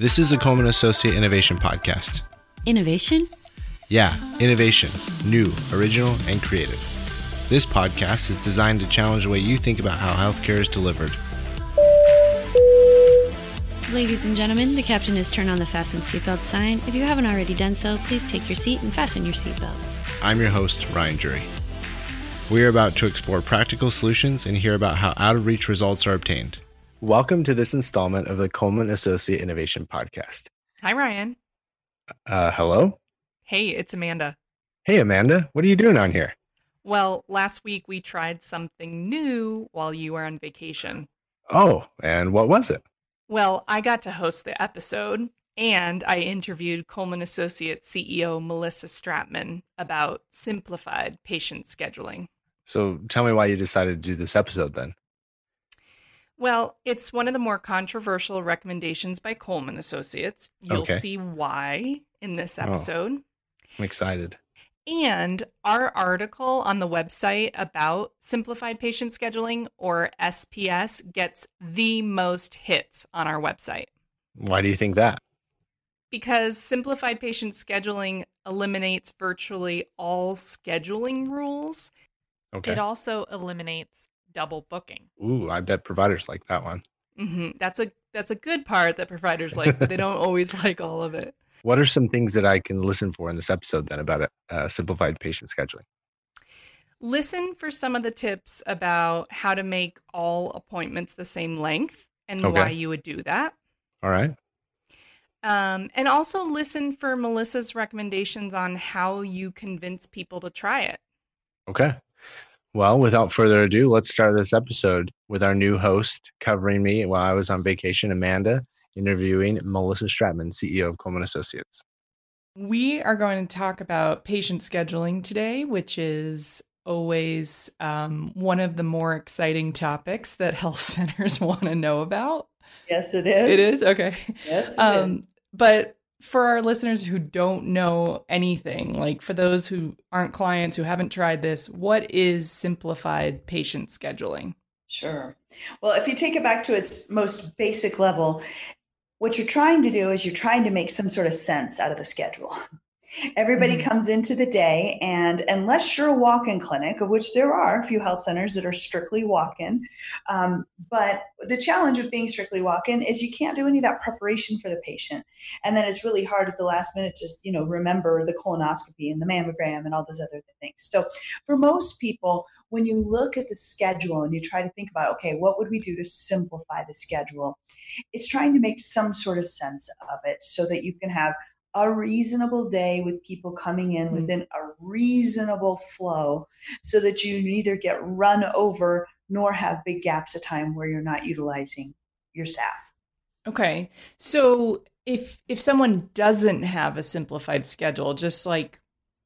This is the Coleman Associate Innovation Podcast. Innovation? Yeah, innovation, new, original, and creative. This podcast is designed to challenge the way you think about how healthcare is delivered. Ladies and gentlemen, the captain has turned on the fasten seatbelt sign. If you haven't already done so, please take your seat and fasten your seatbelt. I'm your host, Ryan Jury. We are about to explore practical solutions and hear about how out of reach results are obtained. Welcome to this installment of the Coleman Associate Innovation Podcast. Hi, Ryan. Uh, hello? Hey, it's Amanda. Hey, Amanda. What are you doing on here? Well, last week we tried something new while you were on vacation. Oh, and what was it? Well, I got to host the episode and I interviewed Coleman Associate CEO Melissa Stratman about simplified patient scheduling. So tell me why you decided to do this episode then. Well, it's one of the more controversial recommendations by Coleman Associates. You'll Okay. see why in this Oh. episode. I'm excited. And our article on the website about simplified patient scheduling or SPS gets the most hits on our website Why do you think that? because simplified patient scheduling eliminates virtually all scheduling rules. Okay. It also eliminates double booking. Ooh, I bet providers like that one. hmm That's a that's a good part that providers like, but they don't always like all of it. What are some things that I can listen for in this episode then about uh, simplified patient scheduling? Listen for some of the tips about how to make all appointments the same length and Okay. why you would do that. All right. Um, and also listen for Melissa's recommendations on how you convince people to try it. Okay. Well, without further ado, let's start this episode with our new host covering me while I was on vacation, Amanda, interviewing Melissa Stratman, CEO of Coleman Associates. We are going to talk about patient scheduling today, which is always um, one of the more exciting topics that health centers want to know about. Yes, it is. It is okay. Yes, it Um, is. but for our listeners who don't know anything, like for those who aren't clients who haven't tried this, what is simplified patient scheduling? Sure. Well, if you take it back to its most basic level, what you're trying to do is you're trying to make some sort of sense out of the schedule. Everybody Mhm. comes into the day, and unless you're a walk in clinic, of which there are a few health centers that are strictly walk in, um, but the challenge of being strictly walk in is you can't do any of that preparation for the patient. And then it's really hard at the last minute to just, you know, remember the colonoscopy and the mammogram and all those other things. So for most people, when you look at the schedule and you try to think about, okay, what would we do to simplify the schedule? It's trying to make some sort of sense of it so that you can have a reasonable day with people coming in Mm. within a reasonable flow so that you neither get run over nor have big gaps of time where you're not utilizing your staff. Okay. So if if someone doesn't have a simplified schedule, just like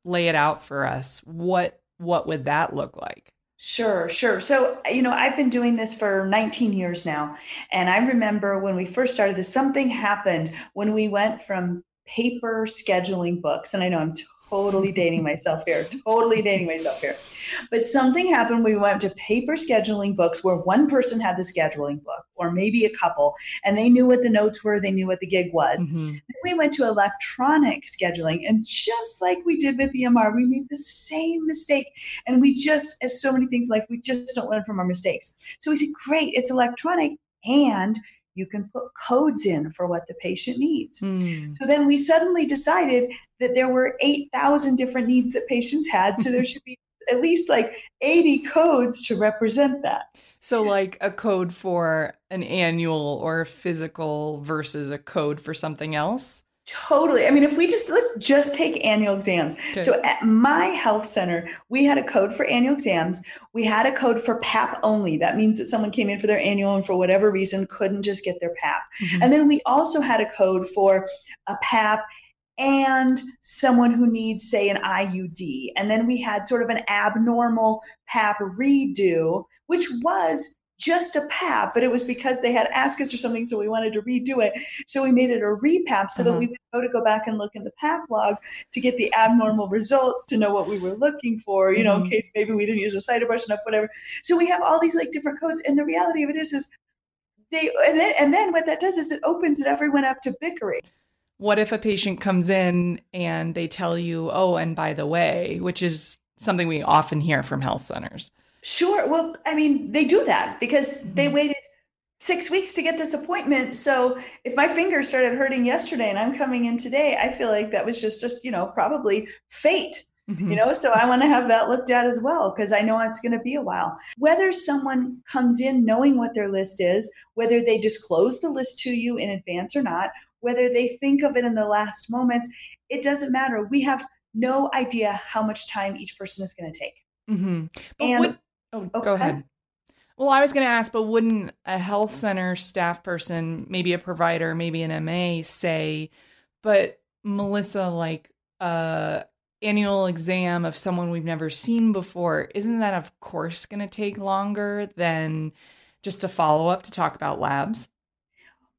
lay it out for us, what what would that look like? Sure, sure. So, you know, I've been doing this for 19 years now. And I remember when we first started this, something happened when we went from paper scheduling books. And I know I'm totally dating myself here, totally dating myself here. But something happened. We went to paper scheduling books where one person had the scheduling book, or maybe a couple, and they knew what the notes were, they knew what the gig was. Mhm. Then we went to electronic scheduling, and just like we did with EMR, we made the same mistake. And we just, as so many things in life, we just don't learn from our mistakes. So we said, great, it's electronic, and you can put codes in for what the patient needs. Hmm. So then we suddenly decided that there were 8,000 different needs that patients had. So there should be at least like 80 codes to represent that. So like a code for an annual or a physical versus a code for something else? Totally. I mean, if we just let's just take annual exams. Okay. So at my health center, we had a code for annual exams. We had a code for PAP only. That means that someone came in for their annual and for whatever reason couldn't just get their PAP. Mhm. And then we also had a code for a PAP and someone who needs, say, an IUD. And then we had sort of an abnormal PAP redo, which was just a PAP, but it was because they had ASCUS or something, so we wanted to redo it. So we made it a repap so that Uh-huh. we would know to go back and look in the PAP log to get the abnormal results to know what we were looking for, you know, in Mhm. case maybe we didn't use a cytobrush enough, whatever. So we have all these like different codes. And the reality of it is, is they and then and then what that does is it opens it everyone up to bickering. What if a patient comes in and they tell you, "Oh, and by the way," which is something we often hear from health centers. Sure. Well, I mean, they do that because mm-hmm. they waited six weeks to get this appointment. So if my fingers started hurting yesterday and I'm coming in today, I feel like that was just just you know probably fate. Mm-hmm. You know, so I want to have that looked at as well because I know it's going to be a while. Whether someone comes in knowing what their list is, whether they disclose the list to you in advance or not, whether they think of it in the last moments, it doesn't matter. We have no idea how much time each person is going to take. Mm-hmm. and what, oh, oh, go ahead. Well, I was going to ask, but wouldn't a health center staff person, maybe a provider, maybe an MA, say, but Melissa, like, uh, annual exam of someone we've never seen before, isn't that of course going to take longer than just a follow up to talk about labs?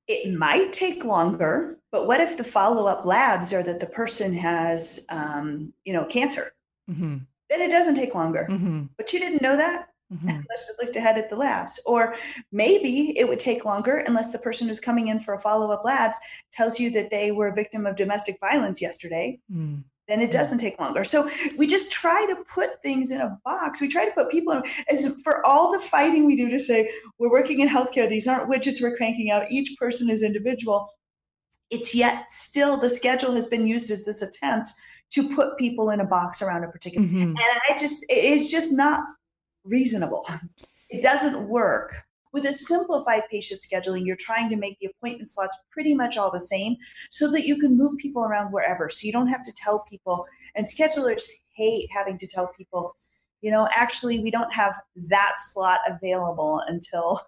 It might take longer, but what if the follow up labs are that the person has, um, you know, cancer? Mm-hmm. Then it doesn't take longer. Mm-hmm. But you didn't know that mm-hmm. unless you looked ahead at the labs. Or maybe it would take longer unless the person who's coming in for a follow up labs tells you that they were a victim of domestic violence yesterday. Mm then it doesn't take longer. So we just try to put things in a box. We try to put people in, as for all the fighting we do to say we're working in healthcare, these aren't widgets we're cranking out, each person is individual. It's yet still the schedule has been used as this attempt to put people in a box around a particular. Mm-hmm. And I just, it's just not reasonable. It doesn't work. With a simplified patient scheduling, you're trying to make the appointment slots pretty much all the same so that you can move people around wherever. So you don't have to tell people, and schedulers hate having to tell people, you know, actually, we don't have that slot available until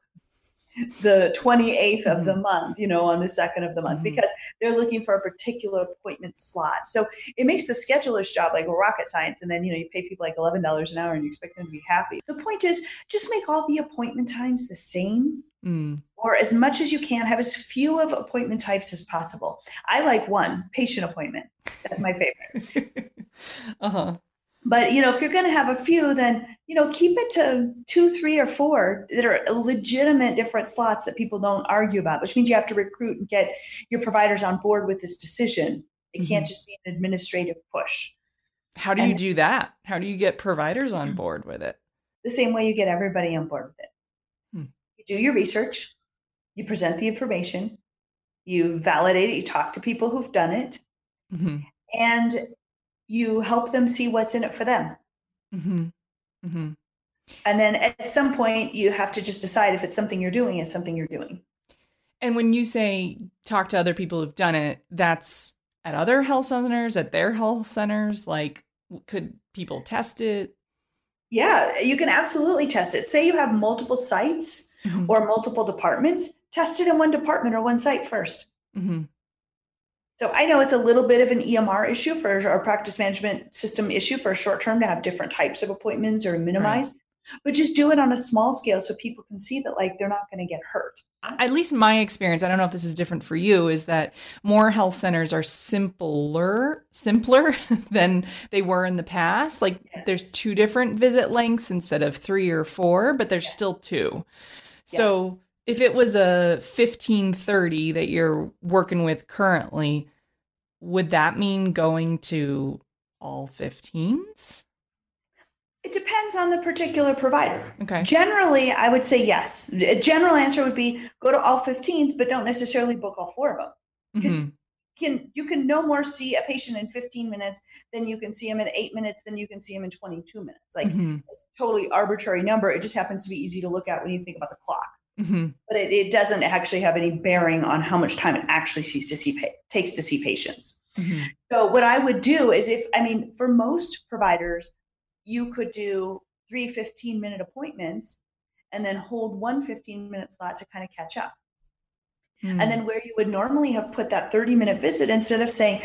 the 28th mm-hmm. of the mm-hmm. month, you know, on the second of the month, mm-hmm. because they're looking for a particular appointment slot. So it makes the scheduler's job like a rocket science. And then, you know, you pay people like $11 an hour and you expect them to be happy. The point is just make all the appointment times the same. Mm. Or as much as you can, have as few of appointment types as possible. I like one patient appointment. That's my favorite. uh huh. But you know, if you're going to have a few, then you know, keep it to two, three, or four that are legitimate different slots that people don't argue about. Which means you have to recruit and get your providers on board with this decision. It mm-hmm. can't just be an administrative push. How do and you do that? How do you get providers on board with it? The same way you get everybody on board with it. Hmm. You do your research, you present the information, you validate it, you talk to people who've done it, mm-hmm. and you help them see what's in it for them. Mm-hmm. Mm-hmm. And then at some point, you have to just decide if it's something you're doing, it's something you're doing. And when you say talk to other people who've done it, that's at other health centers, at their health centers. Like, could people test it? Yeah, you can absolutely test it. Say you have multiple sites mm-hmm. or multiple departments, test it in one department or one site 1st mm-hmm. So I know it's a little bit of an EMR issue for our practice management system issue for a short term to have different types of appointments or minimize. Right. But just do it on a small scale so people can see that like they're not going to get hurt. At least my experience, I don't know if this is different for you, is that more health centers are simpler, simpler than they were in the past. Like yes. there's two different visit lengths instead of three or four, but there's yes. still two. So yes if it was a 1530 that you're working with currently, would that mean going to all 15s? It depends on the particular provider. Okay. Generally, I would say yes. A general answer would be go to all 15s, but don't necessarily book all four of them. Because mm-hmm. can you can no more see a patient in 15 minutes than you can see him in eight minutes than you can see him in 22 minutes. Like mm-hmm. it's totally arbitrary number. It just happens to be easy to look at when you think about the clock. Mm-hmm. But it, it, doesn't actually have any bearing on how much time it actually sees to see takes to see patients. Mm-hmm. So what I would do is if I mean for most providers, you could do three 15 minute appointments and then hold one 15 minute slot to kind of catch up. Mm. And then where you would normally have put that 30 minute visit, instead of saying,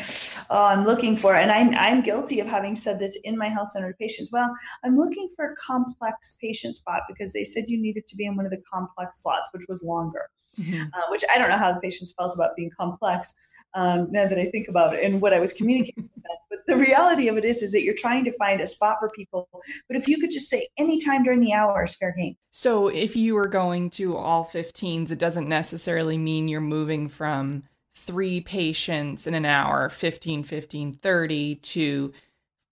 Oh, I'm looking for, and I'm, I'm guilty of having said this in my health center patients. Well, I'm looking for a complex patient spot because they said you needed to be in one of the complex slots, which was longer, mm-hmm. uh, which I don't know how the patients felt about being complex um, now that I think about it and what I was communicating. The reality of it is is that you're trying to find a spot for people. But if you could just say anytime during the hour is fair game. So if you were going to all 15s it doesn't necessarily mean you're moving from three patients in an hour 15 15 30 to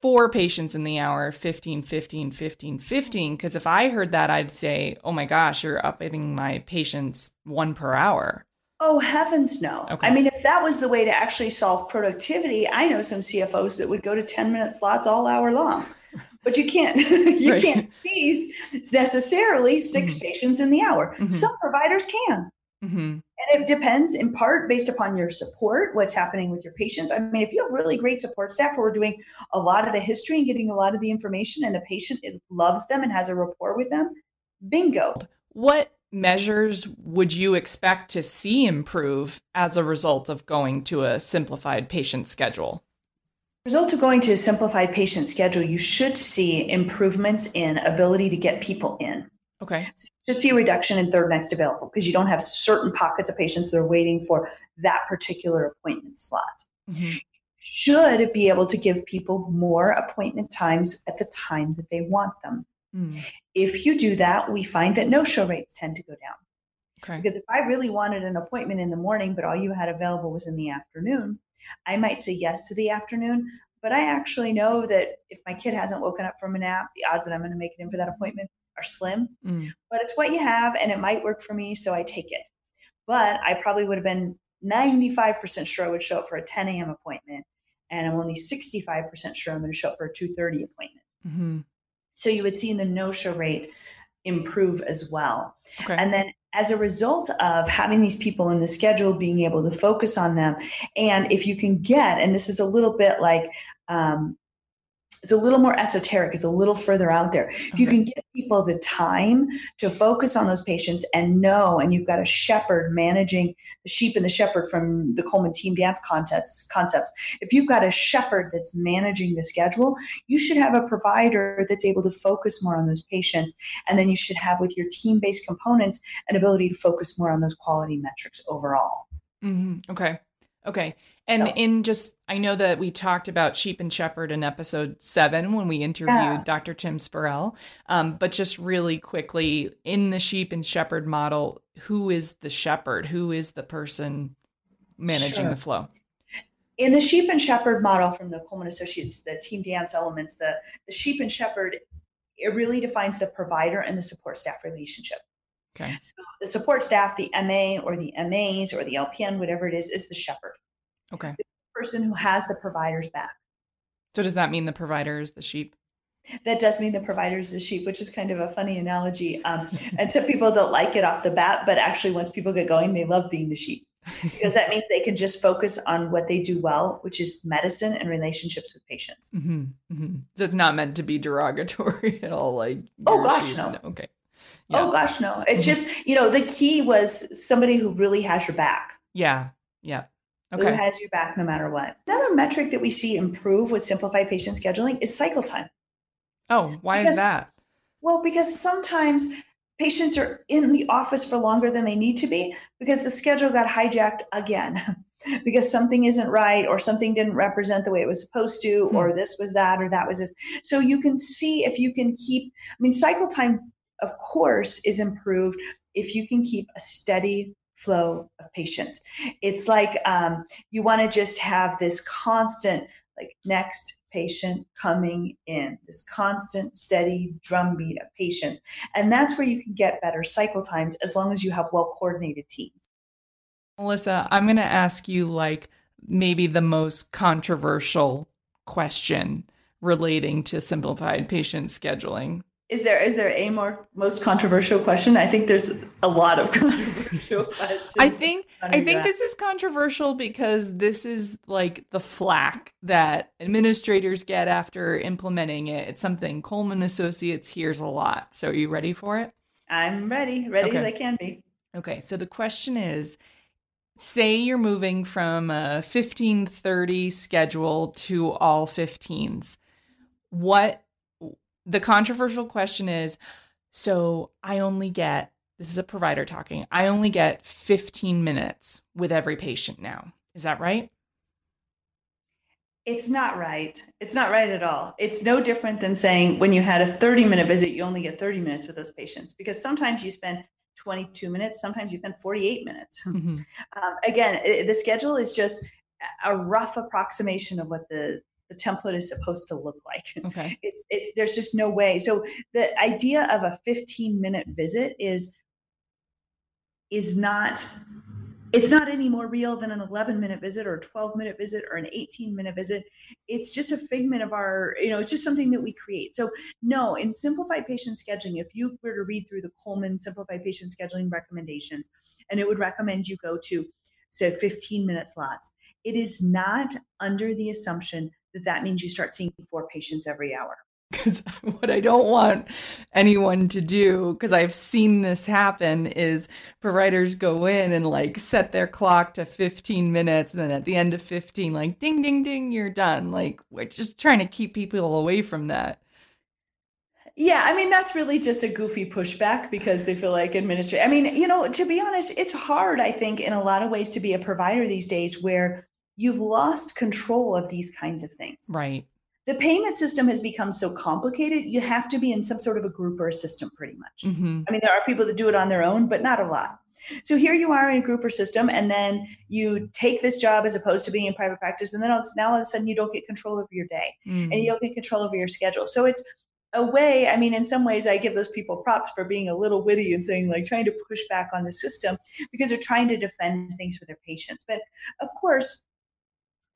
four patients in the hour 15 15 15 15 because if i heard that i'd say oh my gosh you're upping my patients one per hour Oh, heavens no. Okay. I mean, if that was the way to actually solve productivity, I know some CFOs that would go to 10 minute slots all hour long. But you can't you right. can't seize necessarily 6 mm-hmm. patients in the hour. Mm-hmm. Some providers can. Mm-hmm. And it depends in part based upon your support, what's happening with your patients. I mean, if you have really great support staff who are doing a lot of the history and getting a lot of the information, and the patient loves them and has a rapport with them, bingo. What measures would you expect to see improve as a result of going to a simplified patient schedule? Result of going to a simplified patient schedule, you should see improvements in ability to get people in. Okay. So you should see a reduction in third next available because you don't have certain pockets of patients that are waiting for that particular appointment slot. Mm-hmm. Should be able to give people more appointment times at the time that they want them. Mm. If you do that, we find that no show rates tend to go down. Okay. Because if I really wanted an appointment in the morning, but all you had available was in the afternoon, I might say yes to the afternoon. But I actually know that if my kid hasn't woken up from a nap, the odds that I'm going to make it in for that appointment are slim. Mm. But it's what you have, and it might work for me, so I take it. But I probably would have been 95% sure I would show up for a 10 a.m. appointment, and I'm only 65% sure I'm going to show up for a 2:30 appointment. Mm-hmm. So you would see the no show rate improve as well. Okay. And then as a result of having these people in the schedule, being able to focus on them, and if you can get, and this is a little bit like um, it's a little more esoteric. It's a little further out there. Okay. if you can give people the time to focus on those patients and know and you've got a shepherd managing the sheep and the shepherd from the coleman team dance concepts concepts. If you've got a shepherd that's managing the schedule you should have a provider that's able to focus more on those patients. And then you should have with your team-based components an ability to focus more on those quality metrics overall. Mm-hmm. okay. Okay and so. in just, I know that we talked about sheep and shepherd in episode seven when we interviewed yeah. Dr. Tim Spurrell. Um, but just really quickly, in the sheep and shepherd model, who is the shepherd? Who is the person managing sure. the flow? In the sheep and shepherd model from the Coleman Associates, the team dance elements, the, the sheep and shepherd, it really defines the provider and the support staff relationship. Okay. So the support staff, the MA or the MAs or the LPN, whatever it is, is the shepherd. Okay. The person who has the provider's back. So does that mean the provider is the sheep? That does mean the provider is the sheep, which is kind of a funny analogy. Um, and some people don't like it off the bat, but actually, once people get going, they love being the sheep because that means they can just focus on what they do well, which is medicine and relationships with patients. Mm-hmm, mm-hmm. So it's not meant to be derogatory at all. Like, oh gosh, no. no. Okay. Yeah. Oh gosh, no. It's mm-hmm. just you know the key was somebody who really has your back. Yeah. Yeah okay. who has your back no matter what. Another metric that we see improve with simplified patient scheduling is cycle time. Oh, why because, is that? Well, because sometimes patients are in the office for longer than they need to be because the schedule got hijacked again. because something isn't right or something didn't represent the way it was supposed to hmm. or this was that or that was this so you can see if you can keep i mean cycle time of course is improved if you can keep a steady flow of patients. It's like um, you want to just have this constant, like, next patient coming in, this constant, steady drumbeat of patients. And that's where you can get better cycle times as long as you have well coordinated teams. Melissa, I'm going to ask you, like, maybe the most controversial question relating to simplified patient scheduling is there is there a more most controversial question? I think there's a lot of controversial questions. I think I think this is controversial because this is like the flack that administrators get after implementing it. It's something Coleman Associates hears a lot. So are you ready for it? I'm ready, ready okay. as I can be. Okay, so the question is say you're moving from a 1530 schedule to all 15s. What the controversial question is so I only get, this is a provider talking, I only get 15 minutes with every patient now. Is that right? It's not right. It's not right at all. It's no different than saying when you had a 30 minute visit, you only get 30 minutes with those patients because sometimes you spend 22 minutes, sometimes you spend 48 minutes. Mm-hmm. Um, again, it, the schedule is just a rough approximation of what the the template is supposed to look like. Okay. It's it's there's just no way. So the idea of a 15 minute visit is is not it's not any more real than an 11 minute visit or a 12 minute visit or an 18 minute visit it's just a figment of our you know it's just something that we create so no in simplified patient scheduling if you were to read through the coleman simplified patient scheduling recommendations and it would recommend you go to say 15 minute slots it is not under the assumption that that means you start seeing four patients every hour because what I don't want anyone to do, because I've seen this happen, is providers go in and like set their clock to 15 minutes. And then at the end of 15, like ding, ding, ding, you're done. Like we're just trying to keep people away from that. Yeah, I mean, that's really just a goofy pushback because they feel like administrative. I mean, you know, to be honest, it's hard, I think, in a lot of ways to be a provider these days where you've lost control of these kinds of things. Right the payment system has become so complicated you have to be in some sort of a group or a system pretty much mm-hmm. i mean there are people that do it on their own but not a lot so here you are in a group or system and then you take this job as opposed to being in private practice and then now all of a sudden you don't get control over your day mm-hmm. and you don't get control over your schedule so it's a way i mean in some ways i give those people props for being a little witty and saying like trying to push back on the system because they're trying to defend things for their patients but of course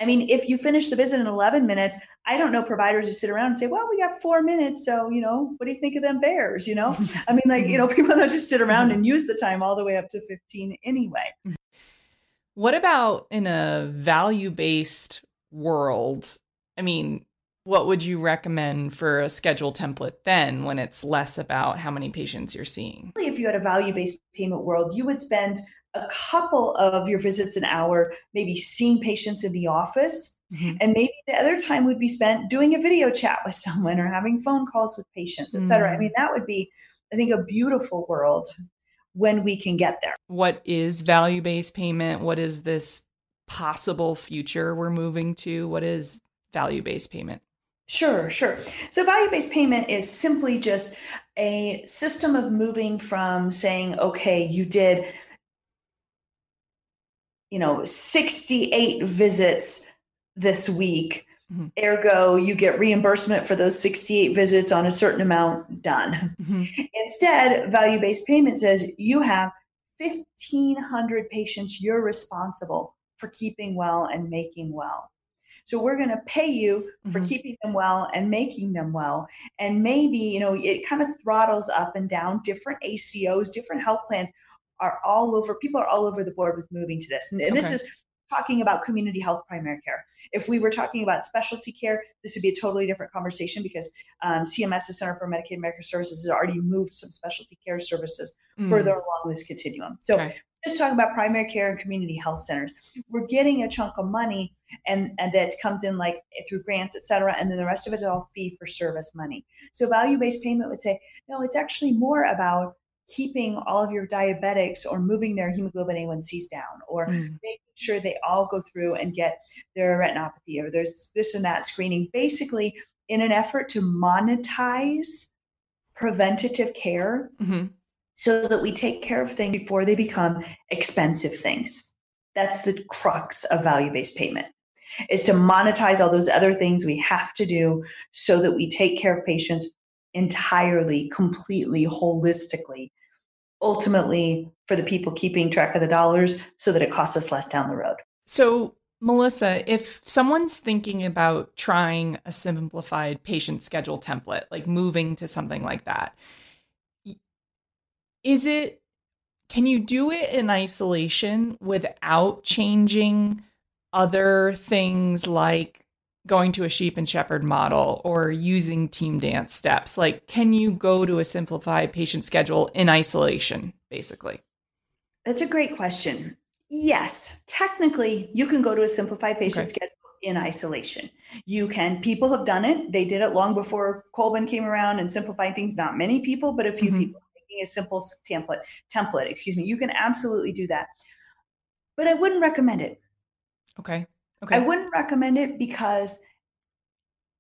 I mean, if you finish the visit in 11 minutes, I don't know providers who sit around and say, well, we got four minutes. So, you know, what do you think of them bears? You know, I mean, like, you know, mm-hmm. people don't just sit around mm-hmm. and use the time all the way up to 15 anyway. What about in a value based world? I mean, what would you recommend for a schedule template then when it's less about how many patients you're seeing? If you had a value based payment world, you would spend a couple of your visits an hour, maybe seeing patients in the office. Mm-hmm. And maybe the other time would be spent doing a video chat with someone or having phone calls with patients, et cetera. Mm-hmm. I mean, that would be, I think, a beautiful world when we can get there. What is value based payment? What is this possible future we're moving to? What is value based payment? Sure, sure. So value based payment is simply just a system of moving from saying, okay, you did you know 68 visits this week mm-hmm. ergo you get reimbursement for those 68 visits on a certain amount done mm-hmm. instead value-based payment says you have 1500 patients you're responsible for keeping well and making well so we're going to pay you for mm-hmm. keeping them well and making them well. And maybe, you know, it kind of throttles up and down different ACOs, different health plans are all over, people are all over the board with moving to this. And, and okay. this is talking about community health primary care. If we were talking about specialty care, this would be a totally different conversation because um, CMS, the Center for Medicaid and Medicare Services, has already moved some specialty care services mm. further along this continuum. So, okay. just talking about primary care and community health centers, we're getting a chunk of money and, and that comes in like through grants, et cetera, and then the rest of it is all fee for service money. So, value based payment would say, no, it's actually more about keeping all of your diabetics or moving their hemoglobin A1Cs down or mm. making sure they all go through and get their retinopathy or there's this and that screening, basically in an effort to monetize preventative care mm-hmm. so that we take care of things before they become expensive things. That's the crux of value based payment is to monetize all those other things we have to do so that we take care of patients entirely, completely, holistically, ultimately for the people keeping track of the dollars so that it costs us less down the road. So, Melissa, if someone's thinking about trying a simplified patient schedule template, like moving to something like that, is it can you do it in isolation without changing other things like going to a sheep and shepherd model or using team dance steps? Like, can you go to a simplified patient schedule in isolation, basically? That's a great question. Yes, technically, you can go to a simplified patient okay. schedule in isolation. You can, people have done it. They did it long before Coleman came around and simplified things. Not many people, but a few mm-hmm. people making a simple template, template, excuse me. You can absolutely do that. But I wouldn't recommend it. Okay. Okay. I wouldn't recommend it because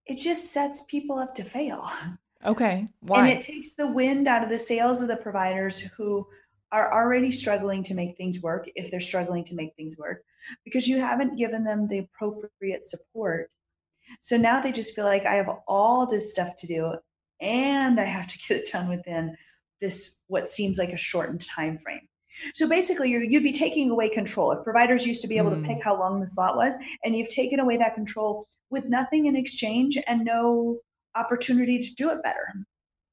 it just sets people up to fail. okay. Why? And it takes the wind out of the sails of the providers who are already struggling to make things work if they're struggling to make things work because you haven't given them the appropriate support. So now they just feel like I have all this stuff to do and I have to get it done within this what seems like a shortened time frame. So basically, you would be taking away control. If providers used to be able Mm. to pick how long the slot was, and you've taken away that control with nothing in exchange and no opportunity to do it better.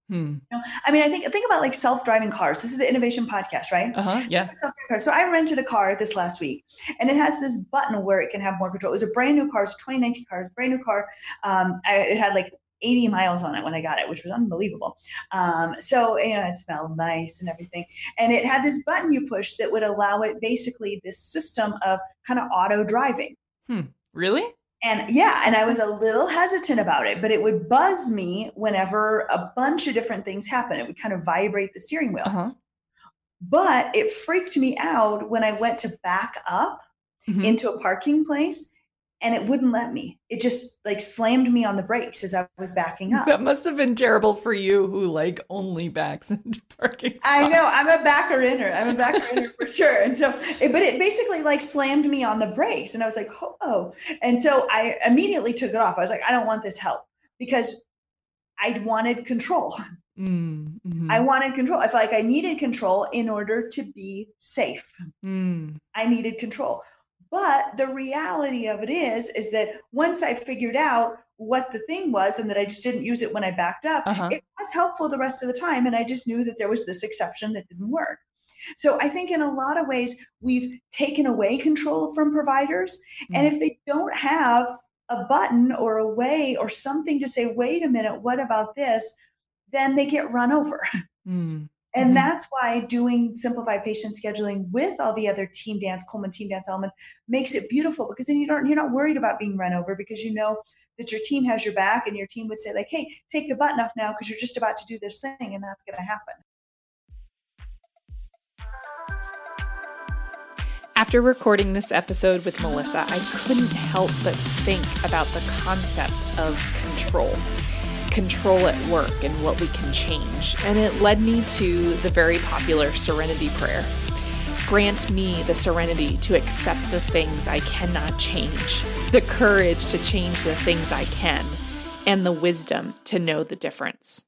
hmm. You know, I mean, I think think about like self-driving cars. This is the innovation podcast, right? Uh-huh. Yeah. So I rented a car this last week, and it has this button where it can have more control. It was a brand new car, it's a 2019 car, brand new car. Um, I, it had like 80 miles on it when I got it, which was unbelievable. Um, so you know, it smelled nice and everything, and it had this button you push that would allow it basically this system of kind of auto driving. Really? And yeah, and I was a little hesitant about it, but it would buzz me whenever a bunch of different things happen. It would kind of vibrate the steering wheel. Uh-huh. But it freaked me out when I went to back up Mhm. into a parking place and it wouldn't let me. It just like slammed me on the brakes as I was backing up. That must have been terrible for you who like only backs into parking I know. I'm a backer inner. I'm a backer inner for sure. And so, it, but it basically like slammed me on the brakes, and I was like, oh. And so I immediately took it off. I was like, I don't want this help because I wanted control. Mm, mhm, I wanted control. I felt like I needed control in order to be safe. mm. I needed control. But the reality of it is, is that once I figured out what the thing was and that I just didn't use it when I backed up, Uh-huh. it was helpful the rest of the time. And I just knew that there was this exception that didn't work. So I think in a lot of ways, we've taken away control from providers. And Mm. if they don't have a button or a way or something to say, wait a minute, what about this? Then they get run over. Mm. And Mhm. that's why doing simplified patient scheduling with all the other team dance, Coleman team dance elements makes it beautiful because then you don't you're not worried about being run over because you know that your team has your back and your team would say like, hey, take the button off now because you're just about to do this thing and that's going to happen. After recording this episode with Melissa, I couldn't help but think about the concept of control. Control at work and what we can change. And it led me to the very popular Serenity Prayer. Grant me the serenity to accept the things I cannot change, the courage to change the things I can, and the wisdom to know the difference.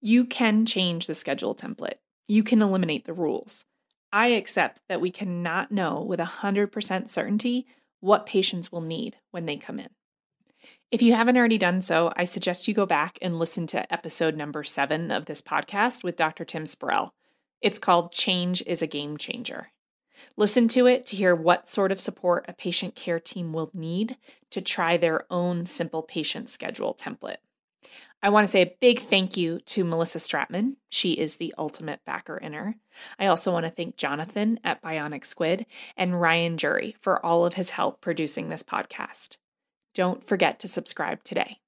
You can change the schedule template. You can eliminate the rules. I accept that we cannot know with 100% certainty what patients will need when they come in. If you haven't already done so, I suggest you go back and listen to episode number seven of this podcast with Dr. Tim Sporell. It's called Change is a Game Changer. Listen to it to hear what sort of support a patient care team will need to try their own simple patient schedule template. I want to say a big thank you to Melissa Stratman. She is the ultimate backer inner. I also want to thank Jonathan at Bionic Squid and Ryan Jury for all of his help producing this podcast. Don't forget to subscribe today.